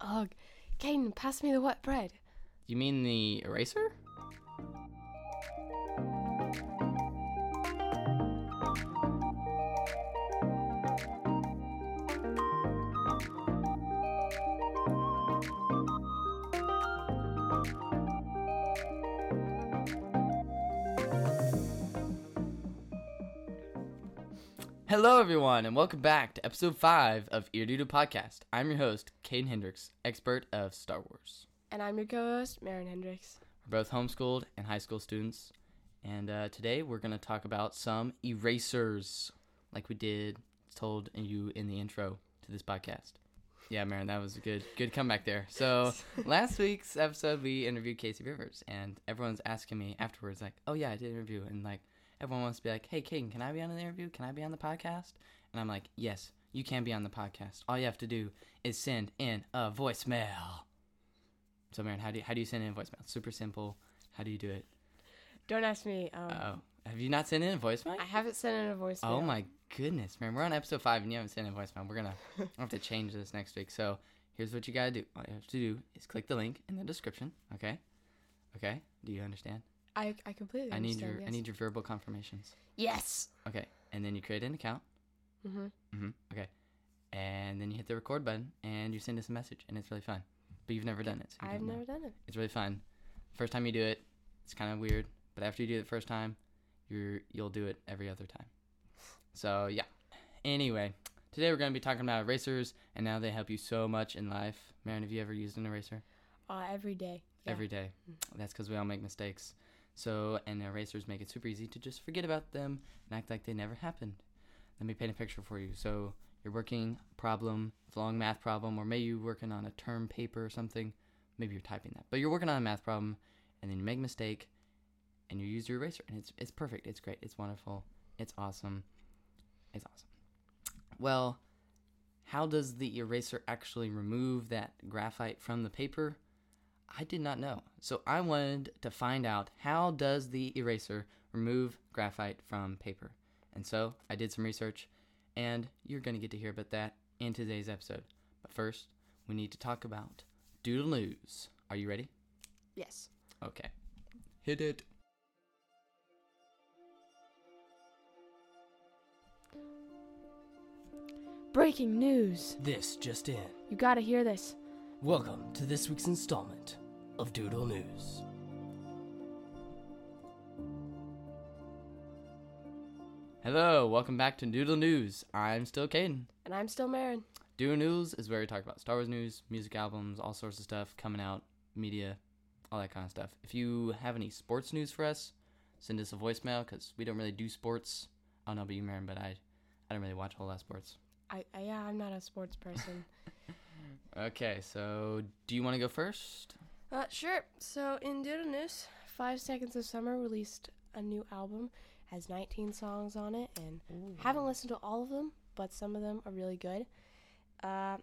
Ugh. Caden, pass me the wet bread. You mean the eraser? Hello, everyone, and welcome back to episode 5 of Ear Doodle Podcast. I'm your host, Caden Hendricks, expert of Star Wars. And I'm your co-host, Marin Hendricks. We're both homeschooled and high school students, and uh, today we're going to talk about some erasers, like we did told you in the intro to this podcast. Yeah, Marin, that was a good good comeback there. So last week's episode, we interviewed Casey Rivers, and everyone's asking me afterwards, like, "Oh yeah, I did interview," and like everyone wants to be like, "Hey, Caden, can I be on the interview? Can I be on the podcast?" And I'm like, "Yes, you can be on the podcast. All you have to do is send in a voicemail." So, Marin, how do you, how do you send in a voicemail? Super simple. How do you do it? Don't ask me. Um, Oh, have you not sent in a voicemail? I haven't sent in a voicemail. Oh my goodness, man! We're on episode five and you haven't sent in a voicemail. We're gonna have to change this next week. So here's what you gotta do. All you have to do is click the link in the description. Okay. Okay. Do you understand? I, I completely I need understand, your yes. I need your verbal confirmations. Yes. Okay. And then you create an account. Mm-hmm. Mm-hmm. Okay. And then you hit the record button and you send us a message and it's really fun. But you've never done it. So I've don't know. never done it. It's really fun. First time you do it, it's kind of weird, but after you do it the first time, you're you'll do it every other time. So yeah. Anyway, today we're going to be talking about erasers and how they help you so much in life. Marin, have you ever used an eraser? Uh, every day. Yeah. Every day. That's because we all make mistakes. So and erasers make it super easy to just forget about them and act like they never happened. Let me paint a picture for you. So you're working problem, a long math problem, or maybe you're working on a term paper or something. Maybe you're typing that, but you're working on a math problem, and then you make a mistake, and you use your eraser, and it's it's perfect, it's great, it's wonderful, it's awesome, it's awesome. Well, how does the eraser actually remove that graphite from the paper? I did not know. So I wanted to find out how does the eraser remove graphite from paper. And so I did some research and you're going to get to hear about that in today's episode. But first, we need to talk about Doodle News. Are you ready? Yes. Okay. Hit it. Breaking news. This just in. You gotta hear this. Welcome to this week's installment of Doodle News. Hello, welcome back to Doodle News. I'm still Caden. And I'm still Marin. Doodle News is where we talk about Star Wars news, music albums, all sorts of stuff coming out, media, all that kind of stuff. If you have any sports news for us, send us a voicemail because we don't really do sports. I don't know about you, Marin, but I, I don't really watch a whole lot of sports. I, I yeah, I'm not a sports person. Okay, so do you want to go first? Uh, sure. So in Doodle News, Five Seconds of Summer released a new album, has 19 songs on it, and haven't listened to all of them, but some of them are really good. Uh,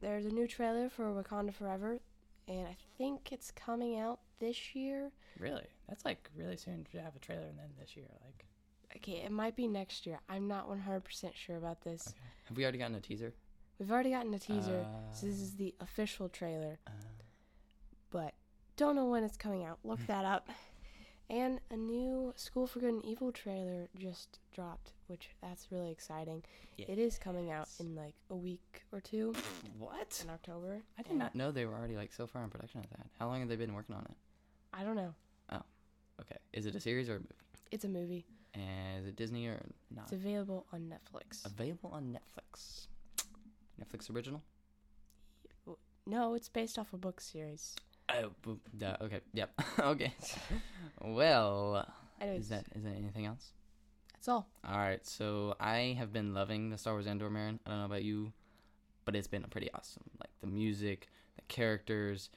there's a new trailer for Wakanda Forever, and I think it's coming out this year. Really? That's like really soon to have a trailer and then this year. Like, Okay, it might be next year. I'm not 100% sure about this. Have we already gotten a teaser? We've already gotten a teaser, so this Uh, is the official trailer, uh, but don't know when it's coming out. Look hmm. that up. And a new School for Good and Evil trailer just dropped, which that's really exciting. It is coming out in like a week or two what? in October. I did not know they were already like so far in production of that. How long have they been working on it? I don't know. Oh, okay, is it a series or a movie? It's a movie. And is it Disney or not? It's available on Netflix. Available on Netflix. Netflix original? No, it's based off a book series. Oh, boop, duh, okay, yep, okay. well, Anyways, is that is that anything else? that's all. All right, so I have been loving the Star Wars Andor Marin. I don't know about you, but it's been pretty awesome. Like the music, the characters,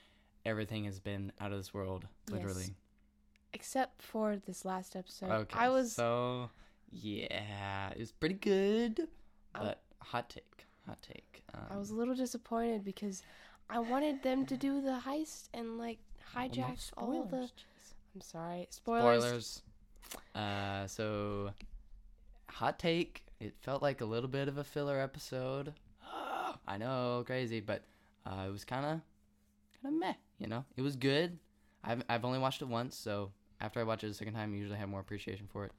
everything has been out of this world, literally. Yes. Except for this last episode. Okay, I was so yeah, it was pretty good, I- but hot take, hot take. Um, I was a little disappointed because I wanted them to do the heist and like well, no hijack all the. spoilers. I'm sorry, spoilers. spoilers. Uh, so hot take. It felt like a little bit of a filler episode. I know, crazy, but Uh, it was kind of kind of meh, you know. It was good. I've I've only watched it once, so after I watch it a second time, I usually have more appreciation for it.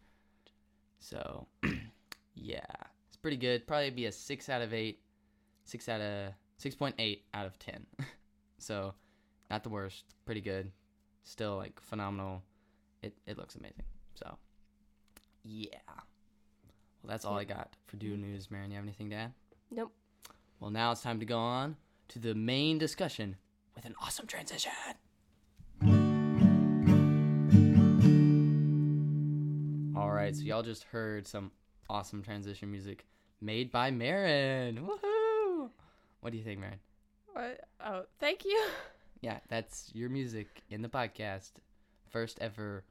So, yeah, it's pretty good. Probably be a six out of eight, six out of six point eight out of ten. so, not the worst. Pretty good. Still like phenomenal. It it looks amazing. So, yeah. Well, that's all I got for Do News. Marin, you have anything to add? Nope. Well, now it's time to go on to the main discussion with an awesome transition. All right, so y'all just heard some awesome transition music made by Marin. Woohoo! What do you think, Marin? What? Oh, thank you. Yeah, that's your music in the podcast. First ever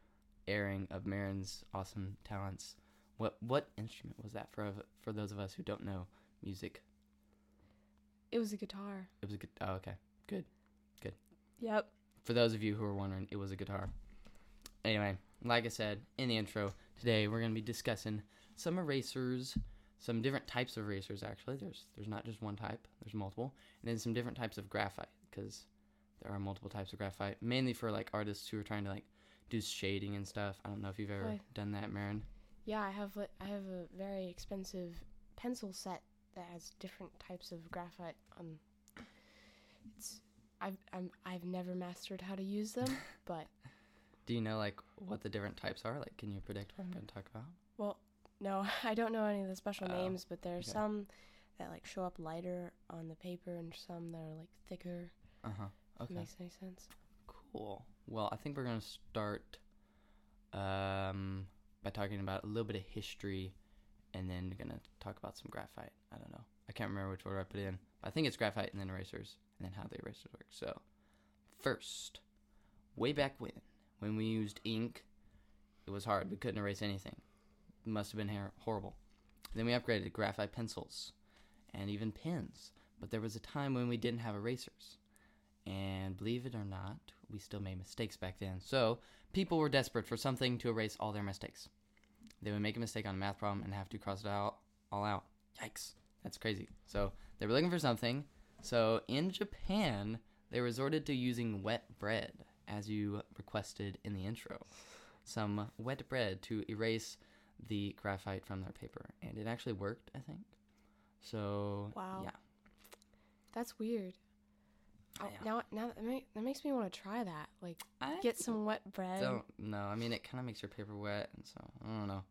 airing of Marin's awesome talents. What what instrument was that for for those of us who don't know music? It was a guitar. It was a good. Oh, okay. Good. Good. Yep. For those of you who are wondering, it was a guitar. Anyway, like I said in the intro, today we're going to be discussing some erasers, some different types of erasers actually. There's there's not just one type, there's multiple, and then some different types of graphite because there are multiple types of graphite, mainly for like artists who are trying to like do shading and stuff. I don't know if you've ever done that, Marin. Yeah, I have I have a very expensive pencil set that has different types of graphite. Um, it's I've I'm, I've never mastered how to use them, but Do you know like what the different types are? Like, can you predict what I'm going to talk about? No, I don't know any of the special Oh, names, but there's okay. some that like show up lighter on the paper, and some that are like thicker. Uh huh. Okay. makes any sense. Cool. Well, I think we're gonna start um, by talking about a little bit of history, and then we're gonna talk about some graphite. I don't know. I can't remember which order I put in. But I think it's graphite and then erasers, and then how the erasers work. So, first, way back when, when we used ink, it was hard. We couldn't erase anything. Must have been horrible. Then we upgraded to graphite pencils, and even pens. But there was a time when we didn't have erasers. And believe it or not, we still made mistakes back then. So people were desperate for something to erase all their mistakes. They would make a mistake on a math problem and have to cross it out all out. Yikes. That's crazy. So they were looking for something. So in Japan, they resorted to using wet bread, as you requested in the intro. Some wet bread to erase the graphite from their paper. And it actually worked, I think. So, Wow. yeah. That's weird. Oh, Yeah. Now, now that, that makes me want to try that. Like, I get some wet bread. don't know. I mean, it kind of makes your paper wet, and so I don't know.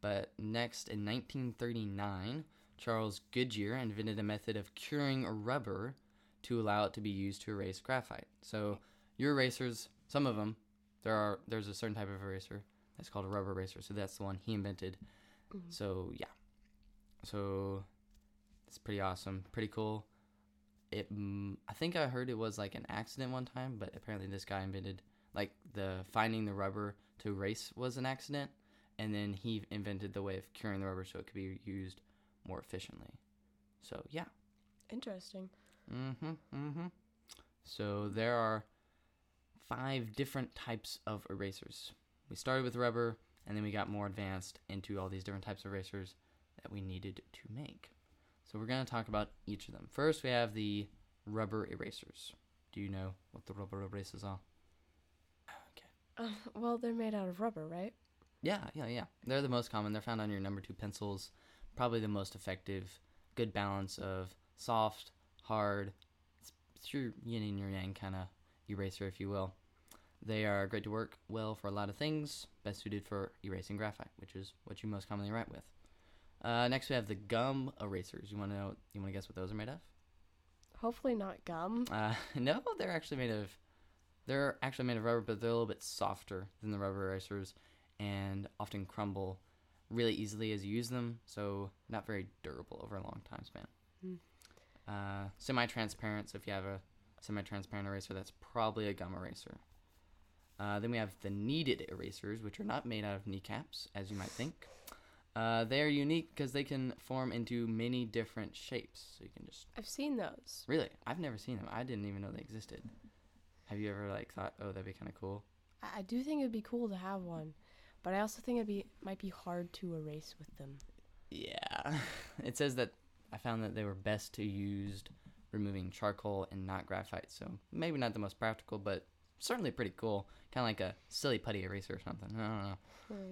But next, in 1939, Charles Goodyear invented a method of curing rubber to allow it to be used to erase graphite. So your erasers, some of them, there are there's a certain type of eraser that's called a rubber eraser. So that's the one he invented. Mhm. So yeah, so it's pretty awesome, pretty cool. It, mm, I think I heard it was like an accident one time, but apparently this guy invented like the finding the rubber to erase was an accident, and then he invented the way of curing the rubber so it could be used more efficiently. So yeah. Interesting. Mm-hmm. Mm-hmm. So there are five different types of erasers. We started with rubber, and then we got more advanced into all these different types of erasers that we needed to make. So we're going to talk about each of them. First, we have the rubber erasers. Do you know what the rubber erasers are? Okay. Uh, well, they're made out of rubber, right? Yeah, yeah, yeah. They're the most common. They're found on your number two pencils. Probably the most effective. Good balance of soft, hard. It's, it's your yin and your yang kind of eraser, if you will. They are great to work well for a lot of things. Best suited for erasing graphite, which is what you most commonly write with. Uh, next, we have the gum erasers. You want to know? You want to guess what those are made of? Hopefully not gum. Uh, no, they're actually made of. They're actually made of rubber, but they're a little bit softer than the rubber erasers, and often crumble really easily as you use them. So not very durable over a long time span. Hmm. Uh, semi-transparent. So if you have a semi-transparent eraser, that's probably a gum eraser. Uh, then we have the kneaded erasers, which are not made out of kneecaps, as you might think. Uh, they are unique because they can form into many different shapes. So you can just I've seen those. Really? I've never seen them. I didn't even know they existed. Have you ever like thought, oh, that'd be kind of cool? I, I do think it'd be cool to have one, but I also think it'd be might be hard to erase with them. Yeah. it says that I found that they were best to used removing charcoal and not graphite. So maybe not the most practical, but certainly pretty cool. Kind of like a silly putty eraser or something. I don't know.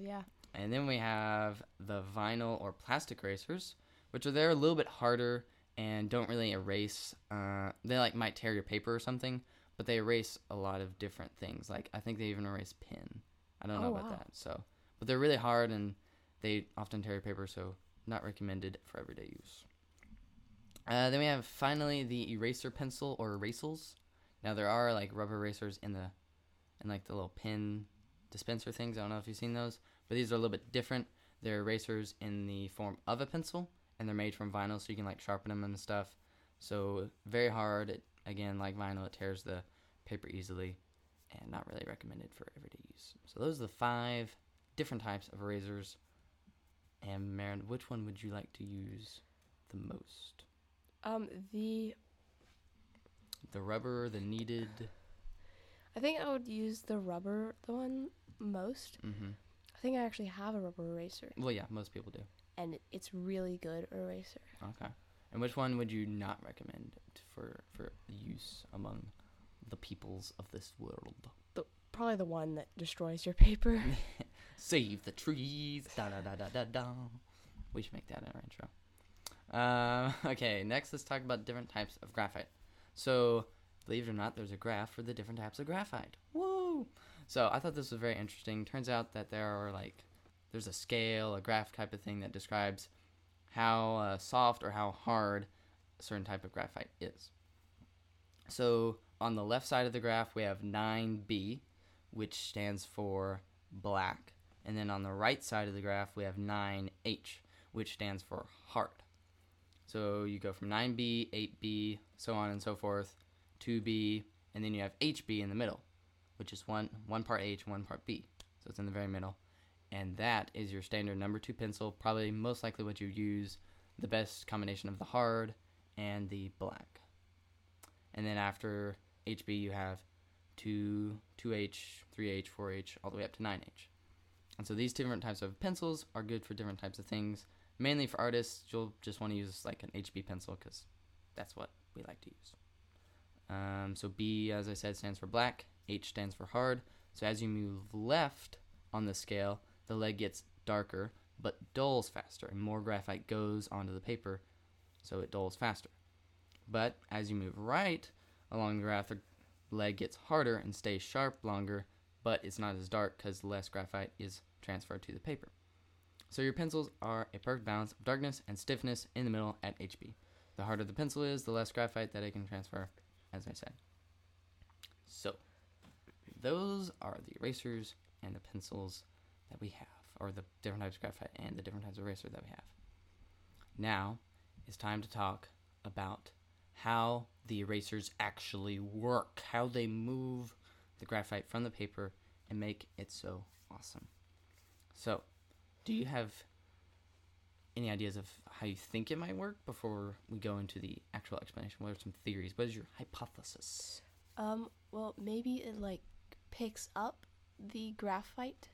Yeah. And then we have the vinyl or plastic erasers, which are they're a little bit harder and don't really erase. Uh, they like might tear your paper or something, but they erase a lot of different things. Like I think they even erase pin. I don't know Oh, about wow. that. So, but they're really hard and they often tear your paper, so not recommended for everyday use. Uh, then we have finally the eraser pencil or erasals. Now there are like rubber erasers in the, in like the little pin dispenser things. I don't know if you've seen those, but these are a little bit different. They're erasers in the form of a pencil, and they're made from vinyl, so you can like sharpen them and stuff. So very hard. It, again, like vinyl, it tears the paper easily, and not really recommended for everyday use. So those are the five different types of erasers. And Marin, which one would you like to use the most? Um, the The rubber, the kneaded. I think I would use the rubber the one most. Mm-hmm. I think I actually have a rubber eraser, Well, yeah, most people do. and it's really good eraser. Okay. And which one would you not recommend for for use among the peoples of this world? The Probably the one that destroys your paper. Save the trees. Da da da da da da. We should make that in our intro. Uh, okay, next let's talk about different types of graphite. So, believe it or not, there's a graph for the different types of graphite. Woo! So I thought this was very interesting. Turns out that there are like, there's a scale, a graph type of thing that describes how uh, soft or how hard a certain type of graphite is. So on the left side of the graph, we have 9B, which stands for black. And then on the right side of the graph, we have 9H, which stands for hard. So you go from 9B, 8B, so on and so forth, 2B, and then you have HB in the middle, which is one, one part H, one part B. So it's in the very middle. And that is your standard number two pencil, probably most likely what you use, the best combination of the hard and the black. And then after HB, you have 2, 2H, 3H, 4H, all the way up to 9H. And so these different types of pencils are good for different types of things. Mainly for artists, you'll just want to use like an HB pencil because that's what we like to use. Um, so B, as I said, stands for black. H stands for hard. So as you move left on the scale, the lead gets darker but dulls faster, and more graphite goes onto the paper, so it dulls faster. But as you move right along the graph, the lead gets harder and stays sharp longer, but it's not as dark because less graphite is transferred to the paper. So your pencils are a perfect balance of darkness and stiffness in the middle at HB. The harder the pencil is, the less graphite that it can transfer, as I said. So, those are the erasers and the pencils that we have, or the different types of graphite and the different types of eraser that we have. Now, it's time to talk about how the erasers actually work, how they move the graphite from the paper and make it so awesome. So, do you have any ideas of how you think it might work before we go into the actual explanation? What are some theories? What is your hypothesis? Um, well, maybe it like picks up the graphite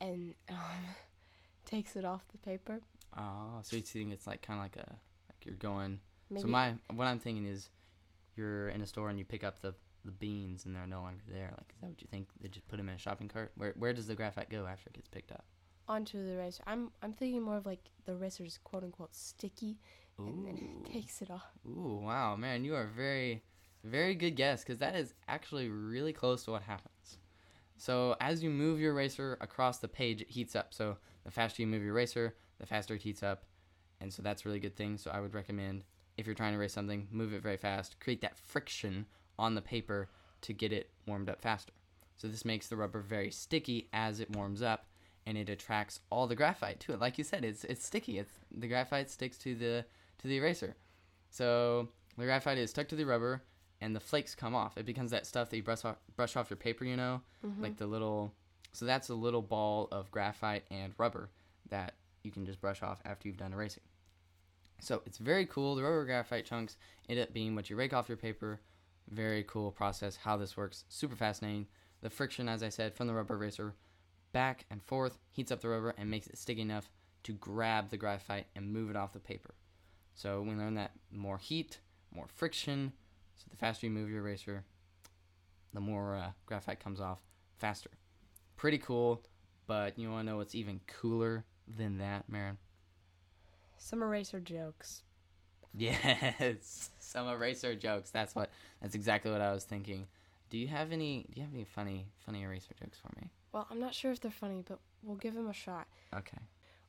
and um, takes it off the paper. Ah, so you think it's like kind of like a like you're going. Maybe So my what I'm thinking is, you're in a store and you pick up the the beans and they're no longer there. Like is that what you think? They just put them in a shopping cart. Where where does the graphite go after it gets picked up? Onto the eraser. I'm I'm thinking more of like the eraser's quote unquote sticky, and then it takes it off. Ooh, wow, man, you are very, very good guess because that is actually really close to what happens. So as you move your eraser across the page, it heats up. So the faster you move your eraser, the faster it heats up, and so that's a really good thing. So I would recommend if you're trying to erase something, move it very fast, create that friction on the paper to get it warmed up faster. So this makes the rubber very sticky as it warms up, and it attracts all the graphite to it. Like you said, it's it's sticky. It's the graphite sticks to the to the eraser. So the graphite is stuck to the rubber, and the flakes come off. It becomes that stuff that you brush off brush off your paper. You know, mm-hmm. like the little. So that's a little ball of graphite and rubber that you can just brush off after you've done erasing. So it's very cool. The rubber graphite chunks end up being what you rake off your paper. Very cool process. How this works, super fascinating. The friction, as I said, from the rubber eraser back and forth heats up the rubber and makes it sticky enough to grab the graphite and move it off the paper. So we learned that more heat, more friction. So the faster you move your eraser, the more uh, graphite comes off faster. Pretty cool, but you want to know what's even cooler than that, Marin? Some eraser jokes. Yes, some eraser jokes. That's what. That's exactly what I was thinking. Do you have any? Do you have any funny, funny eraser jokes for me? Well, I'm not sure if they're funny, but we'll give them a shot. Okay.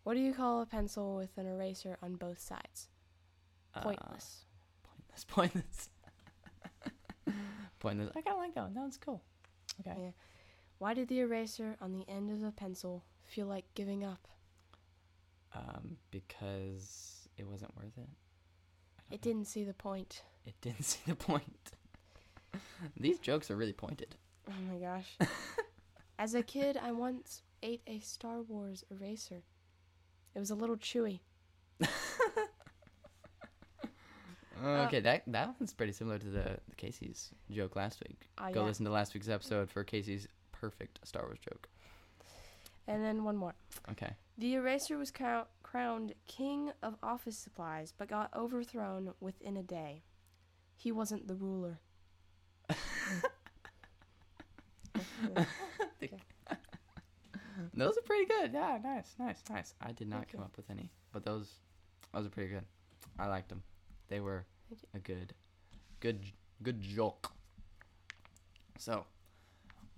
What do you call a pencil with an eraser on both sides? Uh, Pointless. pointless. Pointless. pointless. I kind of like that one. That one's cool. Okay. Yeah. Why did the eraser on the end of the pencil feel like giving up? Um, because it wasn't worth it. It know. didn't see the point. It didn't see the point. These jokes are really pointed. Oh my gosh. As a kid, I once ate a Star Wars eraser. It was a little chewy. okay, that that one's pretty similar to the, the Casey's joke last week. Ah, Go yeah. listen to last week's episode for Casey's perfect Star Wars joke. And then one more. Okay. The eraser was crou- crowned king of office supplies, but got overthrown within a day. He wasn't the ruler. Those are pretty good. Yeah, nice, nice, nice. I did not Thank come you. up with any, but those those are pretty good. I liked them. They were a good, good, good joke. So,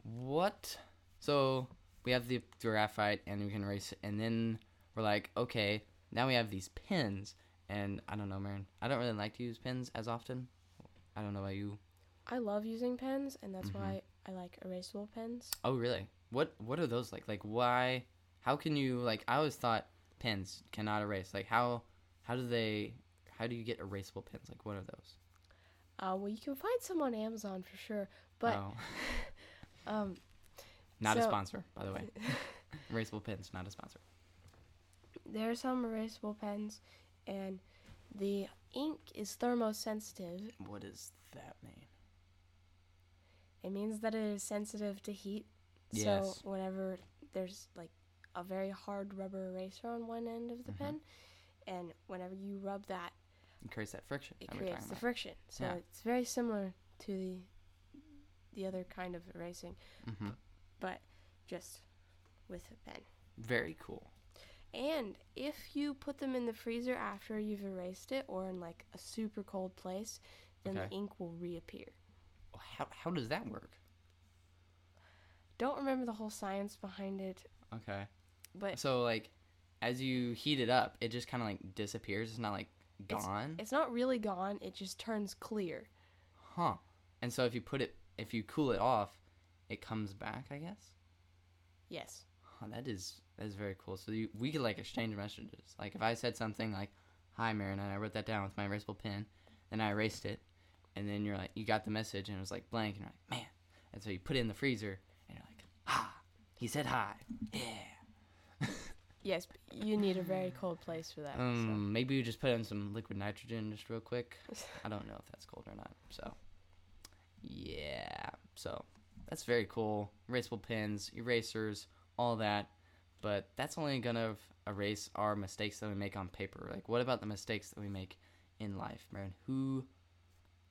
what? So we have the graphite, and we can erase it, and then we're like, okay, now we have these pins, and I don't know, man. I don't really like to use pins as often. I don't know about you. I love using pens, and that's Mhm. why I like erasable pens. Oh, really? What What are those like? Like, why? How can you like? I always thought pens cannot erase. Like, how how do they? How do you get erasable pens? Like, what are those? Uh, well, you can find some on Amazon for sure, but oh, um, not a sponsor, by the way. erasable pens, not a sponsor. there are some erasable pens, and the ink is thermosensitive. What does that mean? It means that it is sensitive to heat. Yes. So whenever there's like a very hard rubber eraser on one end of the Mhm. pen, and whenever you rub that, It creates that friction. it that creates the about. friction. So Yeah. it's very similar to the the other kind of erasing, Mhm. but just with a pen. Very cool. And if you put them in the freezer after you've erased it, or in like a super cold place, then the ink will reappear. How how does that work? Don't remember the whole science behind it, Okay. but So like, as you heat it up, it just kind of like disappears. It's not like It's- gone. it's not really gone. It just turns clear. Huh. And so if you put it, if you cool it off, it comes back, I guess. Yes. Huh, that is that is very cool. So you, we could like exchange messages. Like if I said something like, "Hi, Marin," and I wrote that down with my erasable pen, then I erased it, and then you're like, you got the message, and it was like blank, and you're like, man. And so you put it in the freezer, and you're like, ah, he said hi." Yeah. Yes, but you need a very cold place for that. Um, maybe you just put in some liquid nitrogen just real quick. I don't know if that's cold or not. So, yeah. So, that's very cool. Erasable pens, erasers, all that. But that's only gonna erase our mistakes that we make on paper. Like, what about the mistakes that we make in life, man? Who,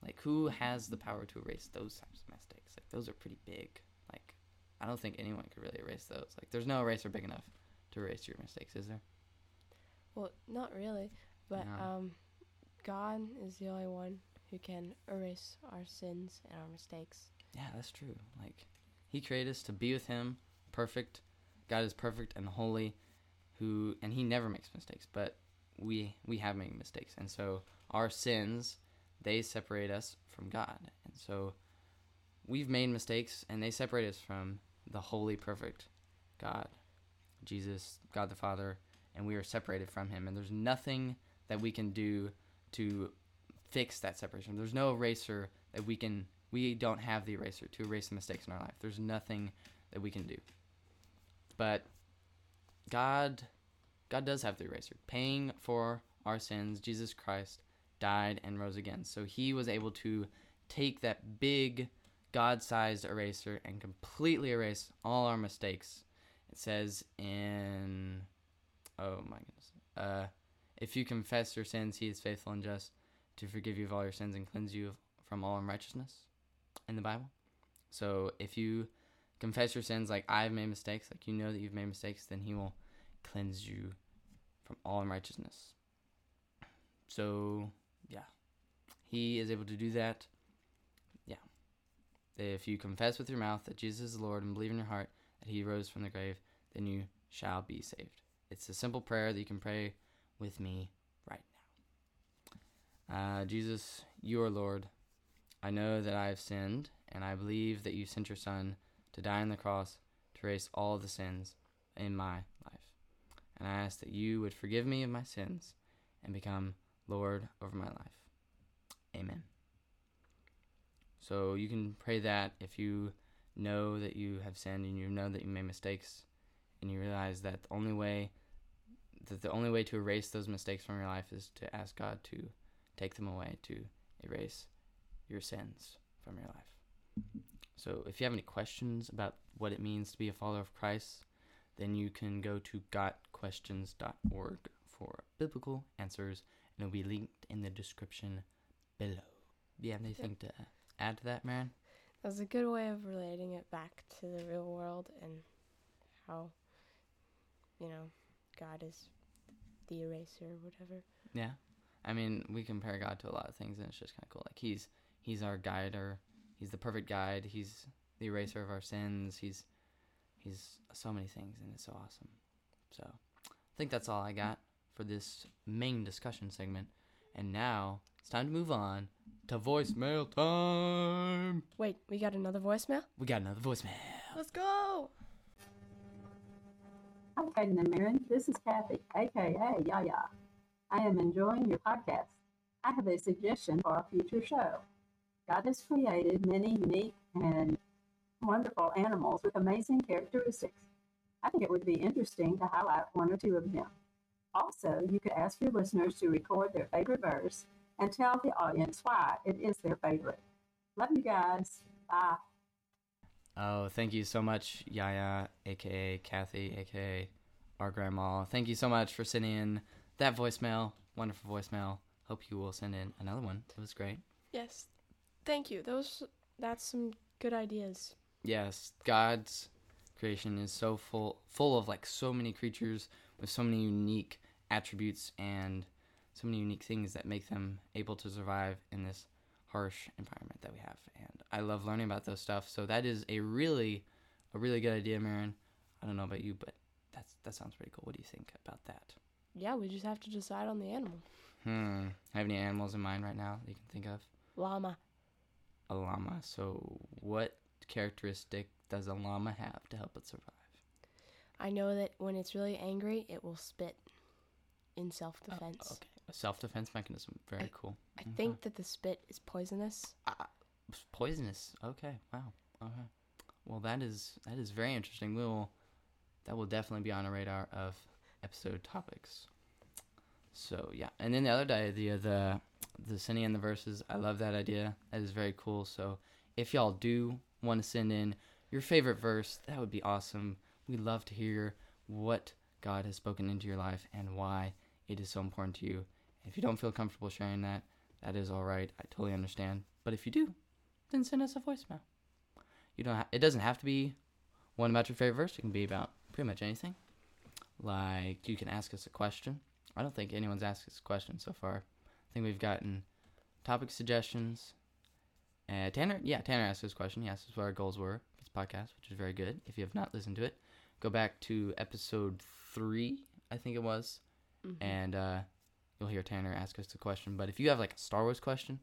like, who has the power to erase those types of mistakes? Like, those are pretty big. Like, I don't think anyone could really erase those. Like, there's no eraser big enough to erase your mistakes, is there? well, not really, but No. um, God is the only one who can erase our sins and our mistakes. Yeah, that's true. Like he created us to be with him, perfect. God is perfect and holy, who and he never makes mistakes, but we we have made mistakes. And so our sins, they separate us from God. And so we've made mistakes and they separate us from the holy perfect God. Jesus, God the Father, and we are separated from him and there's nothing that we can do to fix that separation. There's no eraser that we can we don't have the eraser to erase the mistakes in our life. There's nothing that we can do. But God God does have the eraser. Paying for our sins, Jesus Christ died and rose again. So he was able to take that big God-sized eraser and completely erase all our mistakes. It says in oh my goodness. Uh if you confess your sins, he is faithful and just to forgive you of all your sins and cleanse you from all unrighteousness in the Bible. So if you confess your sins like I've made mistakes, like you know that you've made mistakes, then he will cleanse you from all unrighteousness. So. He is able to do that. Yeah. If you confess with your mouth that Jesus is Lord and believe in your heart that he rose from the grave, then you shall be saved. It's a simple prayer that you can pray with me right now. Uh, Jesus, you are Lord. I know that I have sinned, and I believe that you sent your Son to die on the cross to erase all the sins in my life. And I ask that you would forgive me of my sins and become Lord over my life. Amen. So you can pray that if you know that you have sinned and you know that you made mistakes and you realize that the only way that the only way to erase those mistakes from your life is to ask God to take them away, to erase your sins from your life. So if you have any questions about what it means to be a follower of Christ, then you can go to gotquestions.org for biblical answers, and it'll be linked in the description below. Do you have anything to add to that, Marin? That was a good way of relating it back to the real world and how, you know, God is the eraser or whatever. Yeah. I mean, we compare God to a lot of things, and it's just kind of cool. Like he's he's our guide, or he's the perfect guide. He's the eraser of our sins. He's he's so many things, and it's so awesome. So, I think that's all I got for this main discussion segment. And now it's time to move on to voicemail time. Wait, we got another voicemail? We got another voicemail. Let's go! Hi, Caden and Marin. This is Kathy, aka Yaya. I am enjoying your podcast. I have a suggestion for a future show. God has created many unique and wonderful animals with amazing characteristics. I think it would be interesting to highlight one or two of them. Also, you could ask your listeners to record their favorite verse and tell the audience why it is their favorite. Love you guys. Bye. Oh, thank you so much, Yaya, aka Kathy, aka our grandma. Thank you so much for sending in that voicemail. Wonderful voicemail. Hope you will send in another one. It was great. Yes. Thank you. Those that's some good ideas. Yes, God's creation is so full full of like so many creatures with so many unique attributes and so many unique things that make them able to survive in this harsh environment that we have. And I love learning about those stuff. So that is a really a really good idea, Marin. I don't know about you, but that's that sounds pretty cool. What do you think about that? Yeah, we just have to decide on the animal. Hmm. Have any animals in mind right now that you can think of? Llama. A llama. So what characteristic does a llama have to help it survive? I know that when it's really angry, it will spit in self defense. Oh, Okay. A self defense mechanism. Very I- cool. I Okay. think that the spit is poisonous. Ah, ah, poisonous. Okay. Wow. Okay. Well, that is that is very interesting. We'll that will definitely be on a radar of episode topics. So yeah, and then the other idea, the the sending in the verses. I love that idea. That is very cool. So if y'all do want to send in your favorite verse, that would be awesome. We love to hear what God has spoken into your life and why it is so important to you. If you don't feel comfortable sharing that, that is all right. I totally understand. But if you do, then send us a voicemail. You don't. Ha- it doesn't have to be one about your favorite verse. It can be about pretty much anything. Like you can ask us a question. I don't think anyone's asked us a question so far. I think we've gotten topic suggestions. Uh, Tanner, yeah, Tanner asked us a question. He asked us what our goals were for this podcast, which is very good. If you have not listened to it, go back to episode three, I think it was, Mhm. and uh, you'll hear Tanner ask us a question. But if you have like a Star Wars question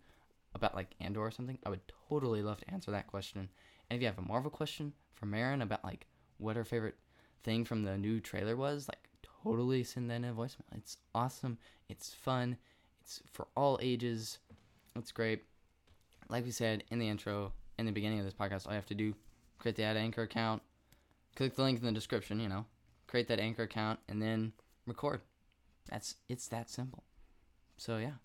about like Andor or something, I would totally love to answer that question. And if you have a Marvel question for Marin about like what her favorite thing from the new trailer was, like totally send that in a voicemail. It's awesome. It's fun. It's for all ages. It's great. Like we said in the intro, in the beginning of this podcast, all you have to do create the ad anchor account, click the link in the description, you know, create that anchor account, and then record. That's it's that simple. So yeah.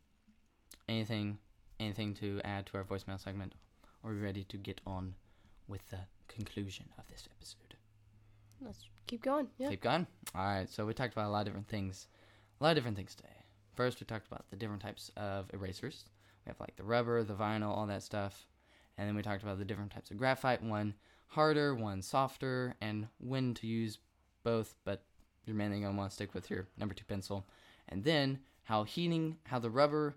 Anything anything to add to our voicemail segment? Or are we ready to get on with the conclusion of this episode? Let's keep going. Yeah. Keep going. All right. So we talked about a lot of different things. A lot of different things today. First, we talked about the different types of erasers. We have like the rubber, the vinyl, all that stuff. And then we talked about the different types of graphite one harder, one softer, and when to use both, but you're mainly to want to stick with your number two pencil. And then how heating, how the rubber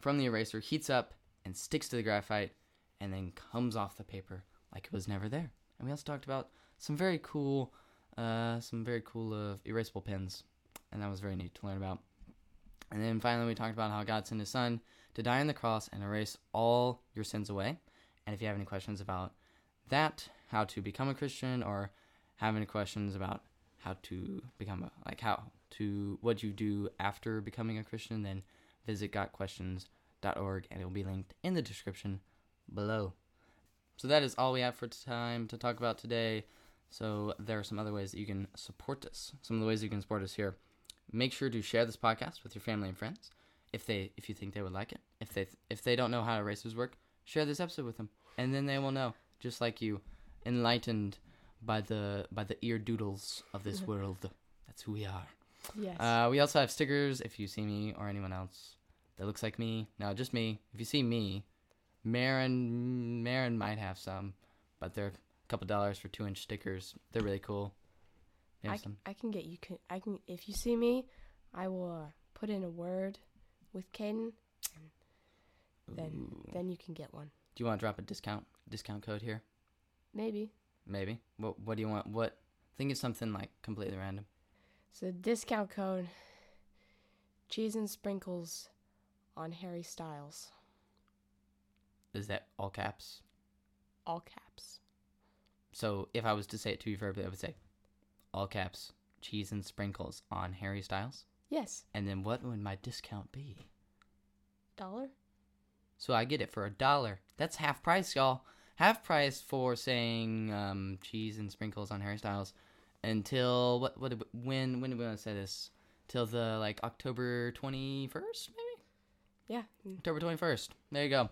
from the eraser heats up and sticks to the graphite and then comes off the paper like it was never there. And we also talked about some very cool, uh, some very cool uh, erasable pens, and that was very neat to learn about. And then finally, we talked about how God sent His Son to die on the cross and erase all your sins away. And if you have any questions about that, how to become a Christian, or have any questions about how to become a like how to what you do after becoming a Christian, then visit gotquestions.org and it will be linked in the description below. So that is all we have for time to talk about today. So there are some other ways that you can support us. Some of the ways you can support us here. Make sure to share this podcast with your family and friends if they if you think they would like it. If they if they don't know how erasers work, share this episode with them, and then they will know, just like you, enlightened by the by the ear doodles of this world. That's who we are. Yes. Uh, we also have stickers if you see me or anyone else that looks like me. No, just me. If you see me, Marin Marin might have some, but they're a couple dollars for two inch stickers. They're really cool. I, some. I can get you. Can I can if you see me, I will uh, put in a word with Caden, then Ooh. then you can get one. Do you want to drop a discount discount code here? Maybe. Maybe. What What do you want? What? Think of something like completely random. So discount code cheese and sprinkles on Harry Styles. Is that all caps? All caps. So if I was to say it to you verbally, I would say, all caps, cheese and sprinkles on Harry Styles. Yes. And then what would my discount be? Dollar? So I get it for a dollar. That's half price, y'all. Half price for saying um, cheese and sprinkles on Harry Styles until what? What? When? When do we want to say this? Till the like October twenty first, maybe Yeah. October twenty first. There you go.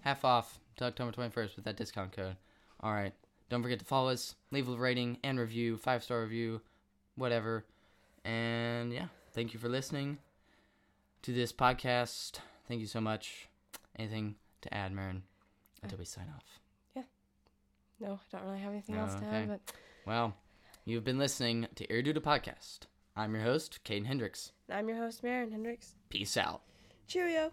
Half off to October twenty first with that discount code. All right. Don't forget to follow us, leave a rating and review, five star review, whatever. And yeah, thank you for listening to this podcast. Thank you so much. Anything to add, Marin, until we sign off? No, I don't really have anything else to okay. add, but Well, you've been listening to Ear Doodle Podcast. I'm your host, Caden Hendricks. I'm your host, Marin Hendricks. Peace out. Cheerio.